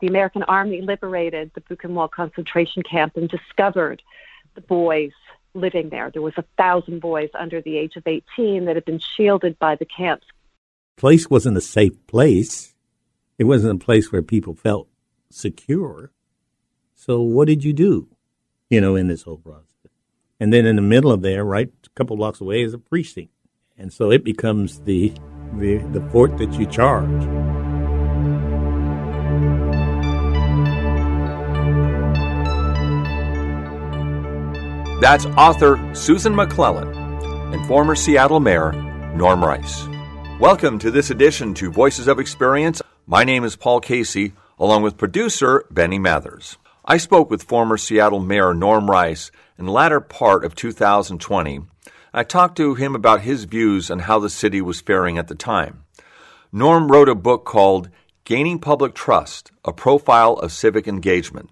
the American Army liberated the Buchenwald concentration camp and discovered the boys living there. There was a thousand boys under the age of 18 that had been shielded by the camps. Place wasn't a safe place. It wasn't a place where people felt secure. So what did you do, you know, in this whole process? And then in the middle of there, right, a couple blocks away is a precinct. And so it becomes the the, the fort that you charge. That's author Susan McClelland and former Seattle Mayor Norm Rice. Welcome to this edition to Voices of Experience. My name is Paul Casey, along with producer Benny Mathers. I spoke with former Seattle Mayor Norm Rice in the latter part of 2020. I talked to him about his views on how the city was faring at the time. Norm wrote a book called Gaining Public Trust A Profile of Civic Engagement.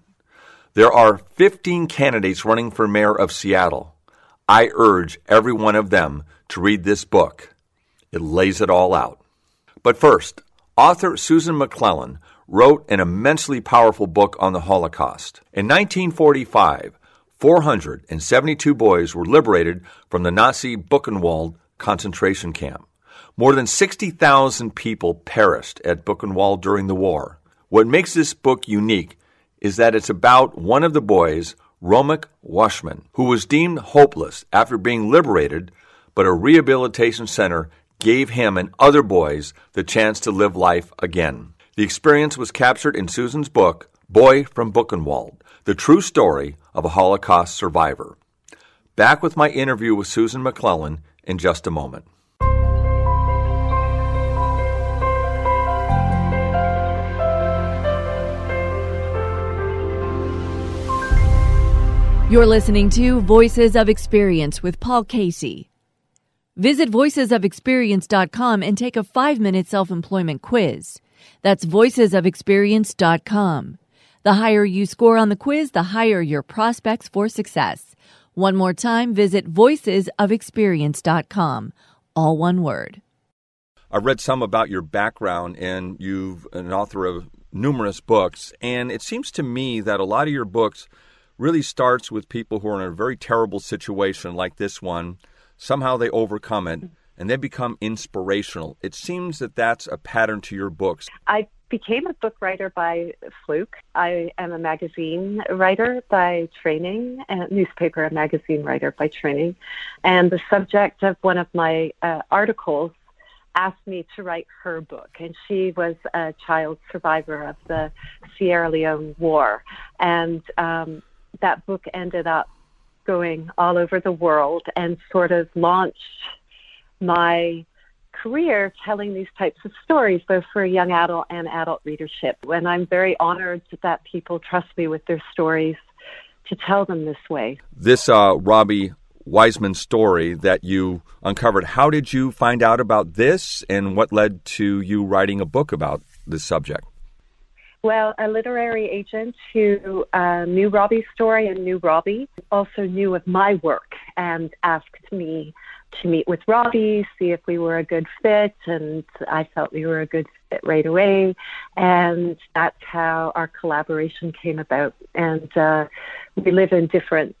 There are 15 candidates running for mayor of Seattle. I urge every one of them to read this book. It lays it all out. But first, author Susan McClelland wrote an immensely powerful book on the Holocaust. In 1945, 472 boys were liberated from the Nazi Buchenwald concentration camp. More than 60,000 people perished at Buchenwald during the war. What makes this book unique is that it's about one of the boys, Romek Waisman, who was deemed hopeless after being liberated, but a rehabilitation center gave him and other boys the chance to live life again. The experience was captured in Susan's book, Boy from Buchenwald, the true story of a Holocaust survivor. Back with my interview with Susan McClelland in just a moment. You're listening to Voices of Experience with Paul Casey. Visit voicesofexperience.com and take a five minute self employment quiz. That's voicesofexperience.com. The higher you score on the quiz, the higher your prospects for success. One more time, visit voicesofexperience.com. All one word. I've read some about your background, and you've an author of numerous books, and it seems to me that a lot of your books really starts with people who are in a very terrible situation like this one. Somehow they overcome it and they become inspirational. It seems that that's a pattern to your books. I became a book writer by fluke. I am a magazine writer by training, a newspaper and magazine writer by training. And the subject of one of my uh, articles asked me to write her book. And she was a child survivor of the Sierra Leone War. And um, that book ended up going all over the world and sort of launched my career telling these types of stories, both for young adult and adult readership. And I'm very honored that people trust me with their stories to tell them this way. This uh, Robbie Waisman story that you uncovered, how did you find out about this and what led to you writing a book about this subject? Well, a literary agent who uh, knew Robbie's story and knew Robbie also knew of my work and asked me to meet with Robbie, see if we were a good fit, and I felt we were a good fit right away. And that's how our collaboration came about. And uh, we live in different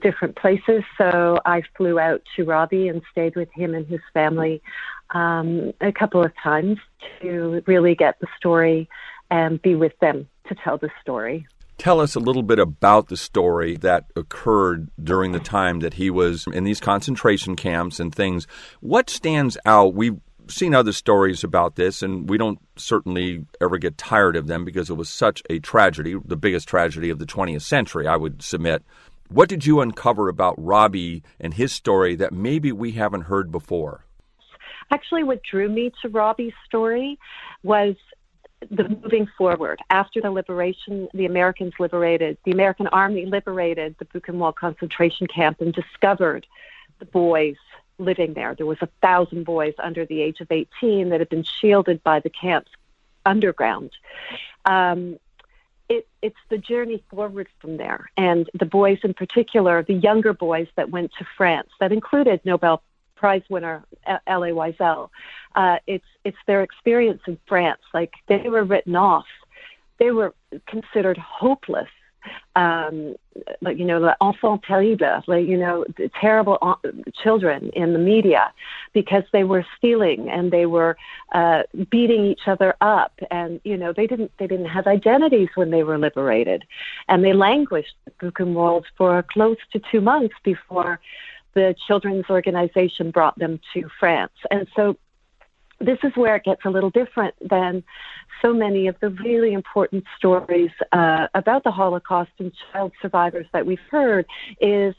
different places, so I flew out to Robbie and stayed with him and his family um, a couple of times to really get the story and be with them to tell the story. Tell us a little bit about the story that occurred during the time that he was in these concentration camps and things. What stands out? We've seen other stories about this, and we don't certainly ever get tired of them because it was such a tragedy, the biggest tragedy of the 20th century, I would submit. What did you uncover about Robbie and his story that maybe we haven't heard before? Actually, what drew me to Robbie's story was the moving forward after the liberation, the Americans liberated, the American army liberated the Buchenwald concentration camp and discovered the boys living there. There was a thousand boys under the age of 18 that had been shielded by the camps underground. Um, it, it's the journey forward from there. And the boys in particular, the younger boys that went to France, that included Nobel Prize winner Elie Wiesel. Uh, it's it's their experience in France. Like they were written off they were considered hopeless um, like you know, the enfant terrible, like you know, the terrible uh, children in the media, because they were stealing and they were uh, beating each other up, and you know, they didn't they didn't have identities when they were liberated, and they languished the Buchenwald for close to two months before the children's organization brought them to France, and so this is where it gets a little different than so many of the really important stories uh, about the Holocaust and child survivors that we've heard is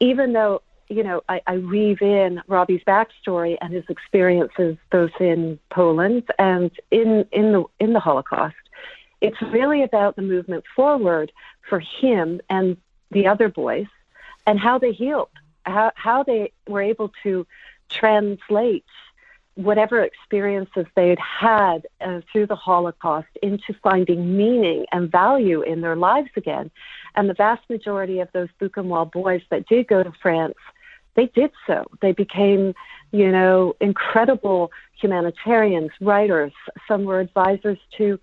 even though you know I, I weave in Robbie's backstory and his experiences both in Poland and in in the in the Holocaust, it's really about the movement forward for him and the other boys and how they healed, how how they were able to translate whatever experiences they'd had uh, through the Holocaust into finding meaning and value in their lives again. And the vast majority of those Buchenwald boys that did go to France, they did so. They became, you know, incredible humanitarians, writers. Some were advisors to,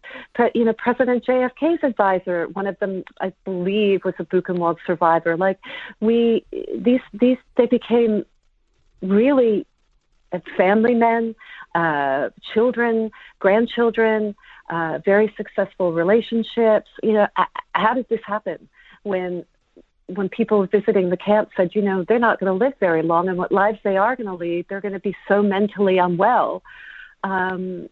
you know, President JFK's advisor. One of them, I believe, was a Buchenwald survivor. Like we, these, these, they became really family men, uh, children, grandchildren, uh, very successful relationships. You know, how did this happen? When when people visiting the camp said, you know, they're not going to live very long, and what lives they are going to lead, they're going to be so mentally unwell. Um,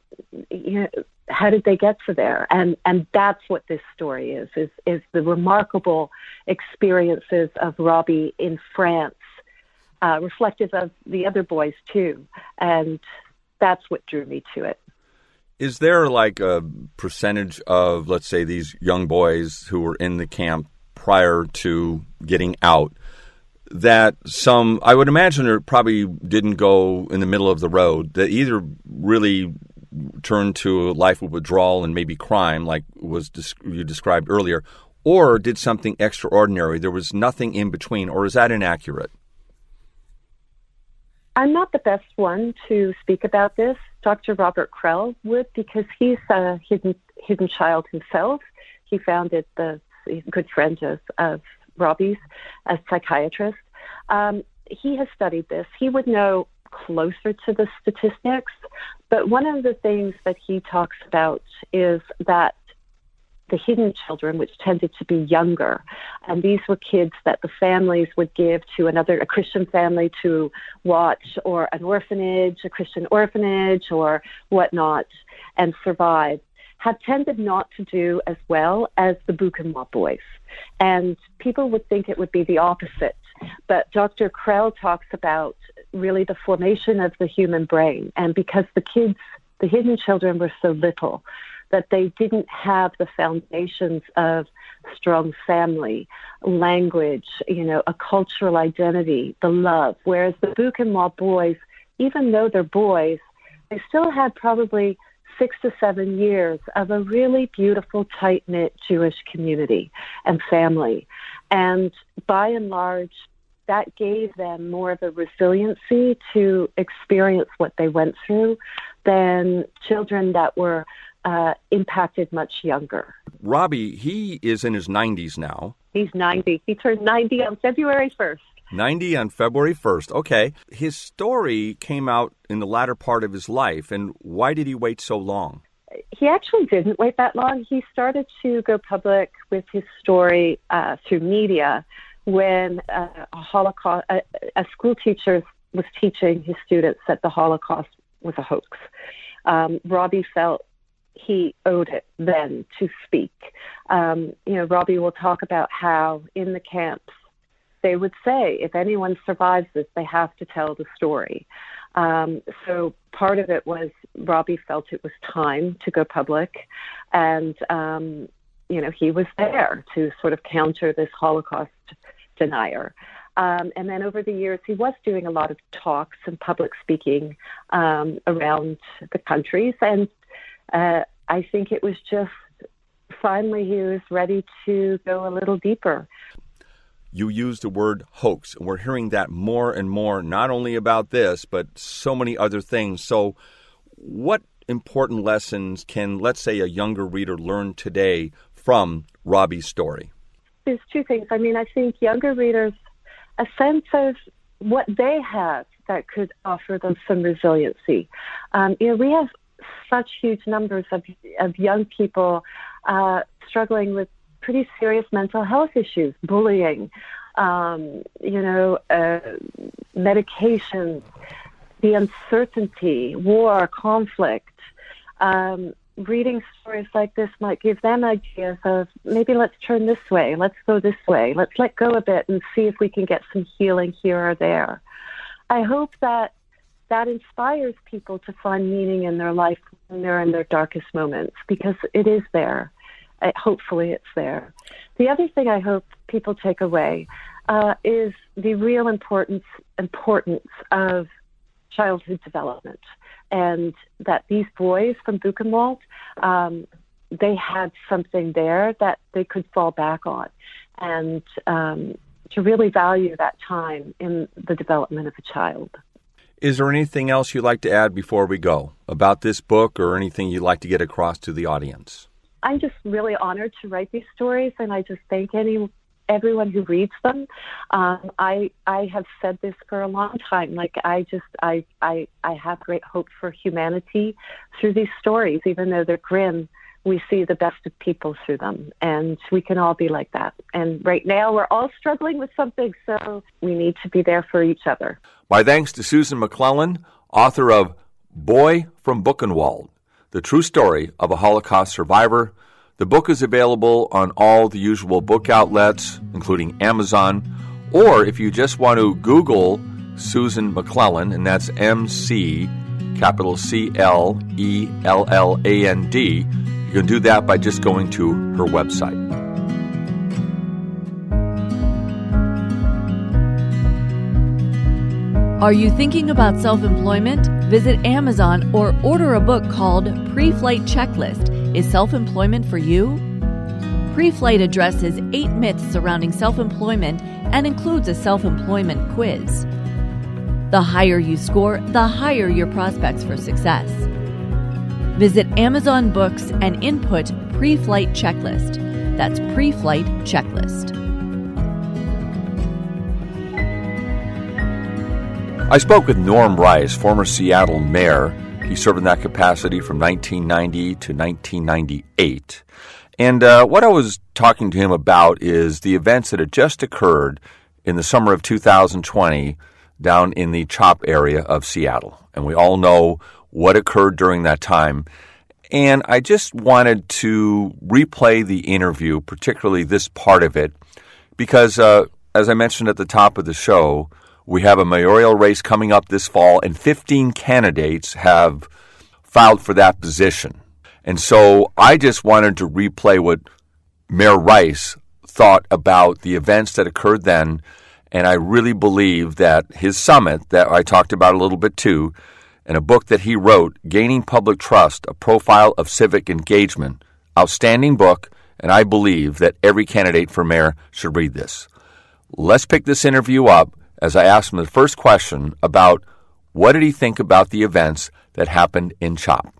you know, how did they get to there? And and that's what this story is is is the remarkable experiences of Robbie in France uh, reflective of the other boys too, and that's what drew me to it. Is there like a percentage of, let's say, these young boys who were in the camp prior to getting out? That some, I would imagine, there probably didn't go in the middle of the road. That either really turned to a life of withdrawal and maybe crime, like was you described earlier, or did something extraordinary. There was nothing in between, or is that inaccurate? I'm not the best one to speak about this. Dr. Robert Krell would because he's a hidden hidden child himself. He founded the good friend of, of Robbie's, a psychiatrist. Um, he has studied this. He would know closer to the statistics. But one of the things that he talks about is that the hidden children, which tended to be younger. And these were kids that the families would give to another, a Christian family to watch, or an orphanage, a Christian orphanage, or whatnot, and survive, have tended not to do as well as the Buchenwald boys. And people would think it would be the opposite. But Dr. Krell talks about really the formation of the human brain. And because the kids, the hidden children were so little, that they didn't have the foundations of strong family, language, you know, a cultural identity, the love. Whereas the Buchenwald boys, even though they're boys, they still had probably six to seven years of a really beautiful, tight knit Jewish community and family. And by and large, that gave them more of a resiliency to experience what they went through than children that were uh, impacted much younger. Robbie, he is in his 90s now. He's 90. He turned 90 on February 1st. 90 on February 1st. Okay. His story came out in the latter part of his life, and why did he wait so long? He actually didn't wait that long. He started to go public with his story uh, through media when uh, a Holocaust, a, a school teacher was teaching his students that the Holocaust was a hoax. Um, Robbie felt he owed it then to speak. Um, you know, Robbie will talk about how in the camps they would say, if anyone survives this, they have to tell the story. Um, so part of it was Robbie felt it was time to go public, and um, you know he was there to sort of counter this Holocaust denier. Um, and then over the years, he was doing a lot of talks and public speaking um, around the countries. And uh, I think it was just finally he was ready to go a little deeper. You use the word hoax, and we're hearing that more and more, not only about this, but so many other things. So, what important lessons can, let's say, a younger reader learn today from Robbie's story? There's two things. I mean, I think younger readers, a sense of what they have that could offer them some resiliency. Um, you know, we have such huge numbers of, of young people uh, struggling with pretty serious mental health issues, bullying, um, you know, uh, medications, the uncertainty, war, conflict. Um, reading stories like this might give them ideas of maybe let's turn this way, let's go this way, let's let go a bit and see if we can get some healing here or there. I hope that that inspires people to find meaning in their life when they're in their darkest moments because it is there. Hopefully, it's there. The other thing I hope people take away uh, is the real importance importance of childhood development, and that these boys from Buchenwald, um, they had something there that they could fall back on, and um, to really value that time in the development of a child. Is there anything else you'd like to add before we go about this book or anything you'd like to get across to the audience? I'm just really honored to write these stories, and I just thank any everyone who reads them. Um, I I have said this for a long time. Like I just I I I have great hope for humanity through these stories, even though they're grim. We see the best of people through them, and we can all be like that. And right now, we're all struggling with something, so we need to be there for each other. My thanks to Susan McClelland, author of Boy from Buchenwald, the true story of a Holocaust survivor the book is available on all the usual book outlets, including Amazon, or if you just want to Google Susan McClelland, and that's M C capital C L E L L A N D, you can do that by just going to her website. Are you thinking about self employment? Visit Amazon or order a book called Pre Flight Checklist is self employment for you? Pre Flight addresses eight myths surrounding self employment and includes a self employment quiz. The higher you score, the higher your prospects for success. Visit Amazon Books and input Pre Flight Checklist. That's Pre Flight Checklist. I spoke with Norm Rice, former Seattle mayor he served in that capacity from 1990 to 1998. And uh, what I was talking to him about is the events that had just occurred in the summer of 2020 down in the CHOP area of Seattle. And we all know what occurred during that time. And I just wanted to replay the interview, particularly this part of it, because uh, as I mentioned at the top of the show, we have a mayoral race coming up this fall, and 15 candidates have filed for that position. And so I just wanted to replay what Mayor Rice thought about the events that occurred then. And I really believe that his summit, that I talked about a little bit too, and a book that he wrote, Gaining Public Trust A Profile of Civic Engagement, outstanding book. And I believe that every candidate for mayor should read this. Let's pick this interview up as I asked him the first question about what did he think about the events that happened in CHOP.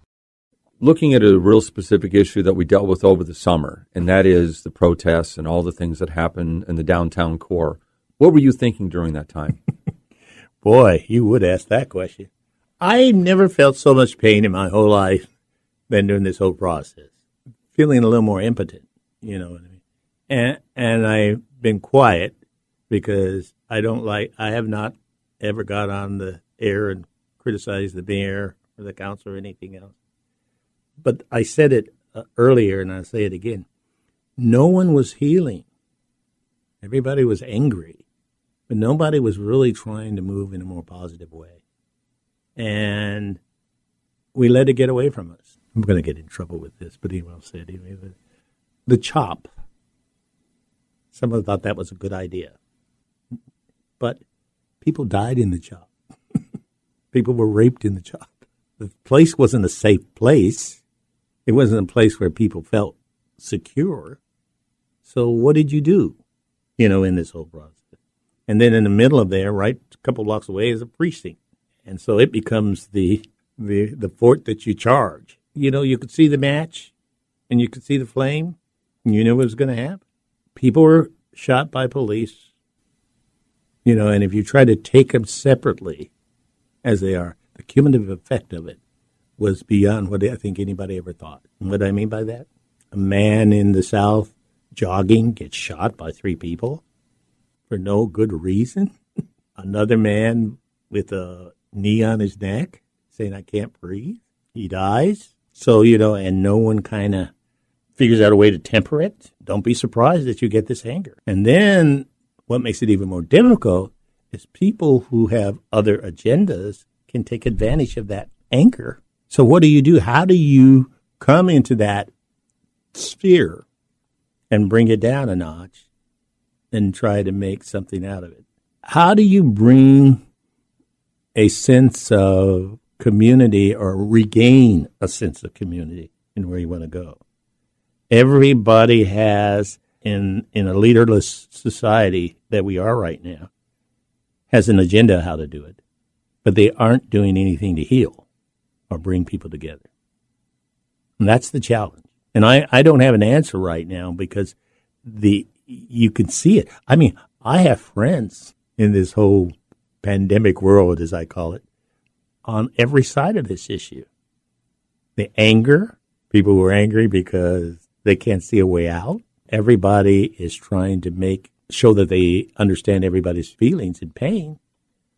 Looking at a real specific issue that we dealt with over the summer, and that is the protests and all the things that happened in the downtown core. What were you thinking during that time? Boy, you would ask that question. I never felt so much pain in my whole life than during this whole process. Feeling a little more impotent, you know what I mean? And and I've been quiet because I don't like. I have not ever got on the air and criticized the mayor or the council or anything else. But I said it uh, earlier, and I'll say it again. No one was healing. Everybody was angry, but nobody was really trying to move in a more positive way. And we let it get away from us. I'm going to get in trouble with this, but anyway, I'll say it anyway. The chop. Someone thought that was a good idea but people died in the CHOP. people were raped in the CHOP. The place wasn't a safe place. It wasn't a place where people felt secure. So what did you do, you know, in this whole process? And then in the middle of there, right, a couple blocks away, is a precinct. And so it becomes the the the fort that you charge. You know, you could see the match, and you could see the flame, you knew what was going to happen. People were shot by police. You know, and if you try to take them separately, as they are, the cumulative effect of it was beyond what I think anybody ever thought. And what I mean by that, a man in the South jogging gets shot by three people for no good reason. Another man with a knee on his neck saying, I can't breathe. He dies. So, you know, and no one kind of figures out a way to temper it. Don't be surprised that you get this anger. And then what makes it even more difficult is people who have other agendas can take advantage of that anger. So, what do you do? How do you come into that sphere and bring it down a notch and try to make something out of it? How do you bring a sense of community or regain a sense of community in where you want to go. Everybody has in in a leaderless society that we are right now has an agenda how to do it, but they aren't doing anything to heal or bring people together. And that's the challenge. And I, I don't have an answer right now because the you can see it. I mean, I have friends in this whole pandemic world, as I call it, on every side of this issue. The anger, people who are angry because they can't see a way out. Everybody is trying to make show that they understand everybody's feelings and pain,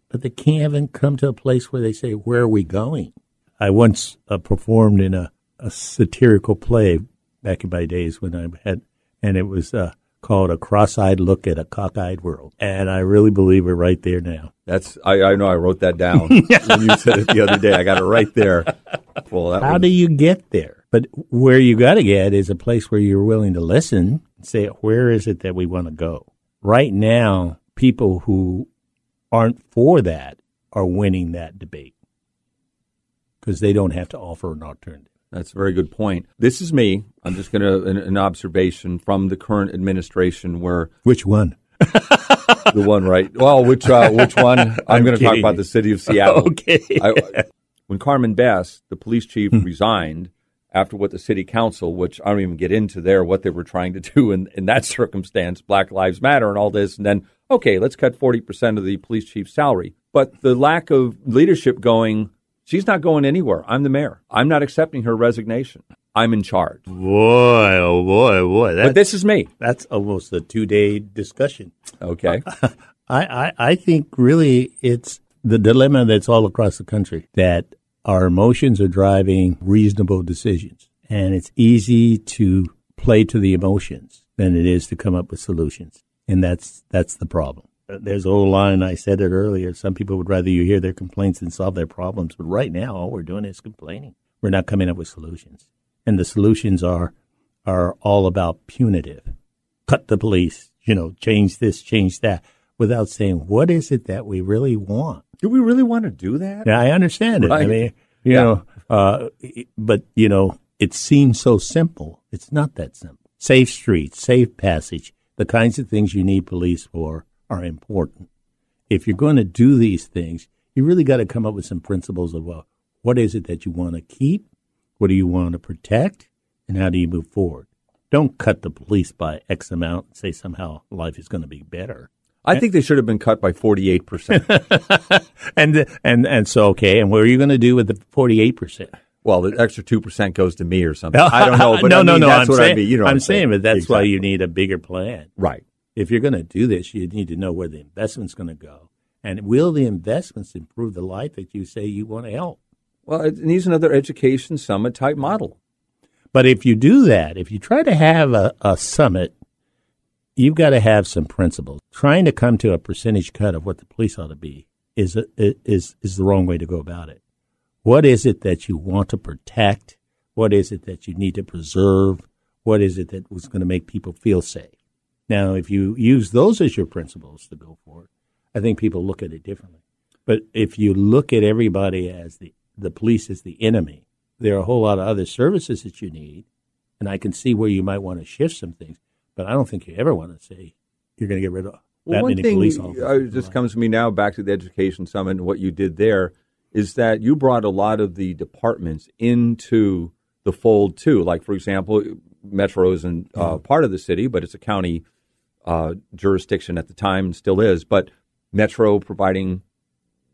but they can't even come to a place where they say, "Where are we going?" I once uh, performed in a, a satirical play back in my days when I had, and it was uh, called A Cross-Eyed Look at a Cockeyed World. And I really believe we're right there now. That's I, I know I wrote that down when you said it the other day. I got it right there. Well, How was... do you get there? But where you got to get is a place where you're willing to listen and say, where is it that we want to go? Right now, people who aren't for that are winning that debate because they don't have to offer an alternative. That's a very good point. This is me. I'm just going to an, an, observation from the current administration where which one? the one right. Well, which uh, which one? I'm, I'm going to talk about the city of Seattle. okay. I, when Carmen Best, the police chief, hmm. resigned after what the city council, which I don't even get into there, what they were trying to do in, in that circumstance, Black Lives Matter and all this, and then okay, let's cut 40% of the police chief's salary. But the lack of leadership going She's not going anywhere. I'm the mayor. I'm not accepting her resignation. I'm in charge. Boy, oh boy, boy. But this is me. That's almost a two day discussion. Okay. I, I, I think really it's the dilemma that's all across the country that our emotions are driving reasonable decisions. And it's easy to play to the emotions than it is to come up with solutions. And that's, that's the problem there's a old line, I said it earlier. Some people would rather you hear their complaints than solve their problems. But right now, all we're doing is complaining. We're not coming up with solutions. And the solutions are, are all about punitive. Cut the police, you know, change this, change that, without saying, what is it that we really want? Do we really want to do that? Yeah, I understand it. Right. I mean, you yeah. know, uh, but, you know, it seems so simple. It's not that simple. Safe streets, safe passage, the kinds of things you need police for are important. If you're going to do these things, you really got to come up with some principles of uh, what is it that you want to keep, what do you want to protect, and how do you move forward. Don't cut the police by X amount and say somehow life is going to be better. I think they should have been cut by 48%. and and and so okay, and what are you going to do with the 48%? Well, the extra 2% goes to me or something. I don't know, but no, I mean, no, no, that's I'm what saying, I mean. You know I'm, saying, saying, but that's exactly. why you need a bigger plan. Right if you're going to do this, you need to know where the investment's going to go. And will the investments improve the life that you say you want to help? Well, it needs another education summit type model. But if you do that, if you try to have a, a summit, you've got to have some principles. Trying to come to a percentage cut of what the police ought to be is a, is is the wrong way to go about it. What is it that you want to protect? What is it that you need to preserve? What is it that was going to make people feel safe? Now, if you use those as your principles to go forward, I think people look at it differently. But if you look at everybody as the, the police as the enemy, there are a whole lot of other services that you need. And I can see where you might want to shift some things, but I don't think you ever want to say you're going to get rid of well, that one many thing police officers. Just comes to me now back to the education summit and what you did there is that you brought a lot of the departments into the fold too. Like for example, Metro isn't uh, mm-hmm. part of the city, but it's a county uh, jurisdiction at the time and still is. But Metro providing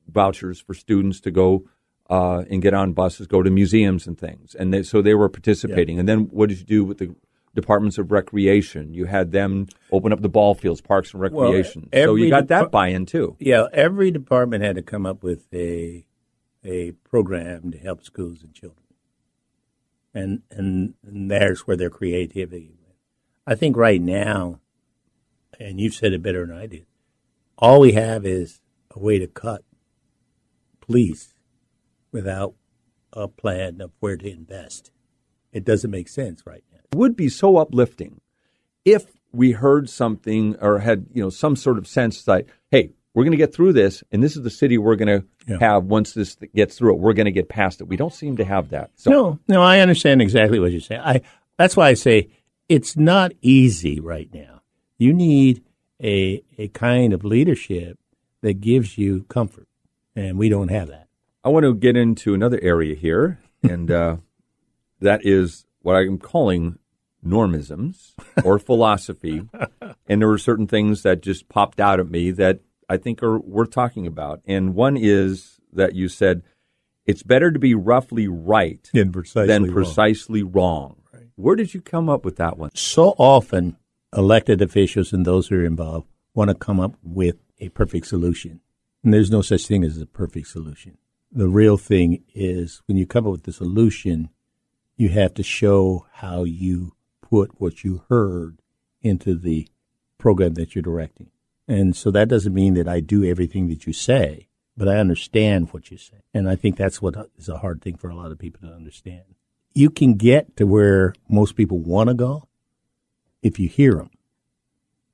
vouchers for students to go uh, and get on buses, go to museums and things, and they, so they were participating. Yeah. And then what did you do with the departments of recreation? You had them open up the ball fields, parks and recreation. Well, so you got that buy-in too. Yeah, every department had to come up with a a program to help schools and children and, and and there's where their creativity. Went. I think right now, and you've said it better than I did. All we have is a way to cut police without a plan of where to invest. It doesn't make sense right would be so uplifting if we heard something or had you know some sort of sense that hey we're going to get through this, and this is the city we're going to yeah. have once this gets through it. We're going to get past it. We don't seem to have that. So. No, no, I understand exactly what you're saying. I that's why I say it's not easy right now. You need a a kind of leadership that gives you comfort, and we don't have that. I want to get into another area here, and uh, that is what I'm calling normisms or philosophy. and there were certain things that just popped out at me that I think are worth talking about. And one is that you said it's better to be roughly right than precisely than wrong. Precisely wrong. Right. Where did you come up with that one? So often, elected officials and those who are involved want to come up with a perfect solution. And there's no such thing as a perfect solution. The real thing is when you come up with the solution, you have to show how you put what you heard into the program that you're directing. And so that doesn't mean that I do everything that you say, but I understand what you say. And I think that's what is a hard thing for a lot of people to understand. You can get to where most people want to go if you hear them.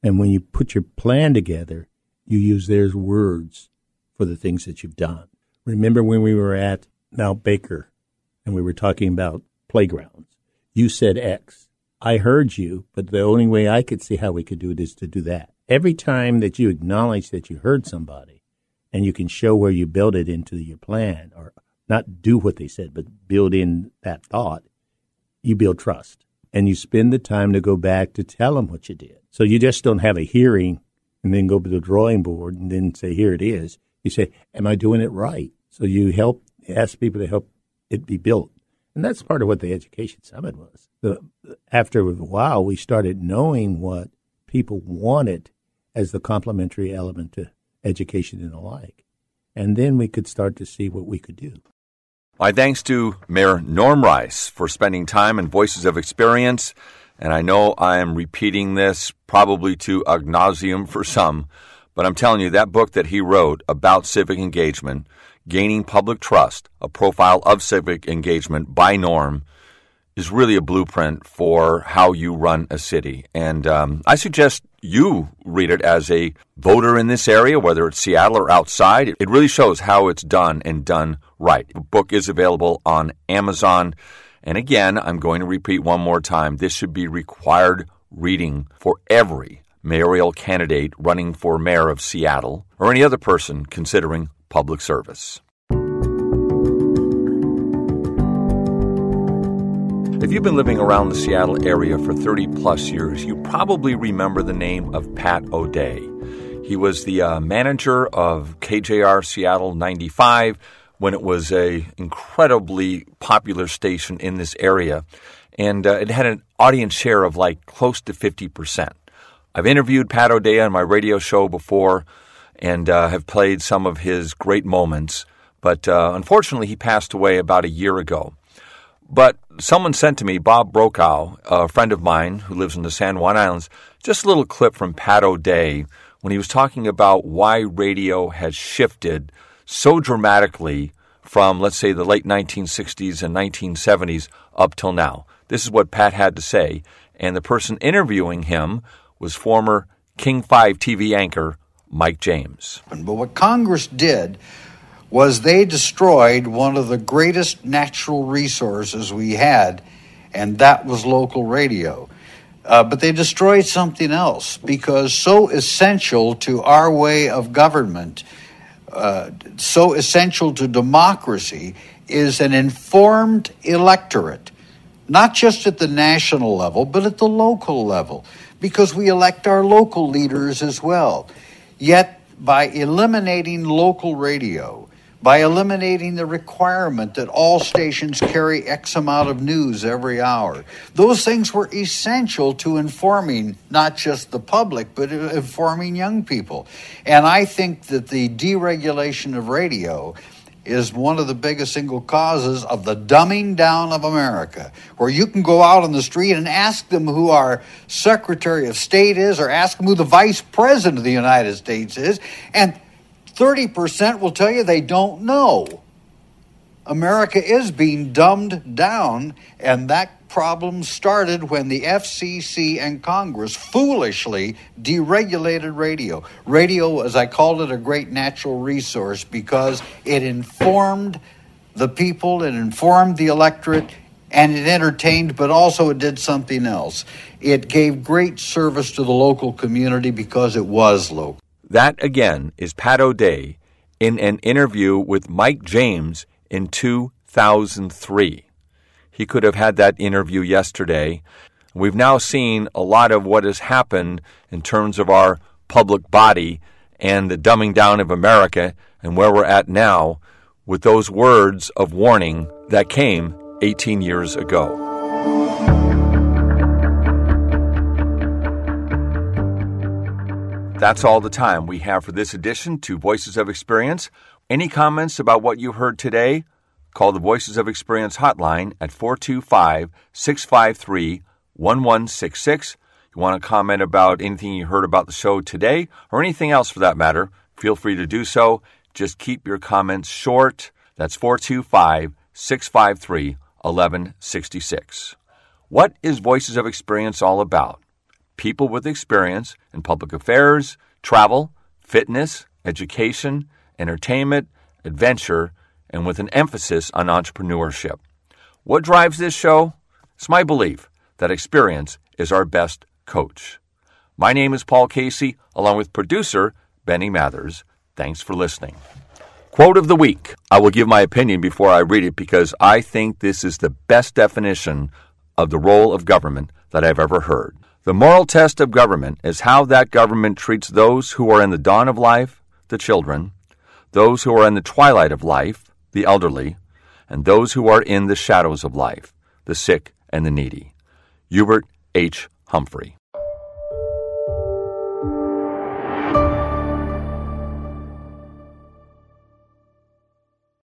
And when you put your plan together, you use their words for the things that you've done. Remember when we were at Mount Baker and we were talking about playgrounds? You said X. I heard you, but the only way I could see how we could do it is to do that every time that you acknowledge that you heard somebody and you can show where you built it into your plan or not do what they said, but build in that thought, you build trust. And you spend the time to go back to tell them what you did. So you just don't have a hearing and then go to the drawing board and then say, here it is. You say, am I doing it right? So you help, ask people to help it be built. And that's part of what the Education Summit was. The, after a while, we started knowing what people wanted as the complementary element to education and the like. And then we could start to see what we could do. My thanks to Mayor Norm Rice for spending time in Voices of Experience. And I know I am repeating this probably to ad nauseum for some, but I'm telling you, that book that he wrote about civic engagement, Gaining Public Trust, a profile of civic engagement by Norm, is really a blueprint for how you run a city. And um, I suggest you read it as a voter in this area, whether it's Seattle or outside. It really shows how it's done and done right. The book is available on Amazon. And again, I'm going to repeat one more time this should be required reading for every mayoral candidate running for mayor of Seattle or any other person considering public service. If you've been living around the Seattle area for 30 plus years, you probably remember the name of Pat O'Day. He was the uh, manager of KJR Seattle 95 when it was a incredibly popular station in this area, and uh, it had an audience share of like close to 50%. I've interviewed Pat O'Day on my radio show before and uh, have played some of his great moments, but uh, unfortunately, he passed away about a year ago. But someone sent to me, Bob Brokaw, a friend of mine who lives in the San Juan Islands, just a little clip from Pat O'Day when he was talking about why radio has shifted so dramatically from, let's say, the late 1960s and 1970s up till now. This is what Pat had to say, and the person interviewing him was former King 5 TV anchor Mike James. But what Congress did was they destroyed one of the greatest natural resources we had, and that was local radio. Uh, but they destroyed something else because so essential to our way of government uh, so essential to democracy is an informed electorate, not just at the national level, but at the local level, because we elect our local leaders as well. Yet, by eliminating local radio, by eliminating the requirement that all stations carry X amount of news every hour. Those things were essential to informing not just the public, but informing young people. And I think that the deregulation of radio is one of the biggest single causes of the dumbing down of America, where you can go out on the street and ask them who our Secretary of State is, or ask them who the Vice President of the United States is, and 30% will tell you they don't know. America is being dumbed down, and that problem started when the FCC and Congress foolishly deregulated radio. Radio, as I called it, a great natural resource because it informed the people, it informed the electorate, and it entertained, but also it did something else. It gave great service to the local community because it was local. That again is Pat O'Day in an interview with Mike James in 2003. He could have had that interview yesterday. We've now seen a lot of what has happened in terms of our public body and the dumbing down of America and where we're at now with those words of warning that came 18 years ago. That's all the time we have for this edition to Voices of Experience. Any comments about what you heard today? Call the Voices of Experience hotline at 425 653 1166. You want to comment about anything you heard about the show today or anything else for that matter, feel free to do so. Just keep your comments short. That's 425 653 1166. What is Voices of Experience all about? people with experience in public affairs, travel, fitness, education, entertainment, adventure, and with an emphasis on entrepreneurship. What drives this show? It's my belief that experience is our best coach. My name is Paul Casey, along with producer Benny Mathers. Thanks for listening. Quote of the week. I will give my opinion before I read it because I think this is the best definition of the role of government that I've ever heard. The moral test of government is how that government treats those who are in the dawn of life, the children, those who are in the twilight of life, the elderly, and those who are in the shadows of life, the sick and the needy. Hubert H. Humphrey.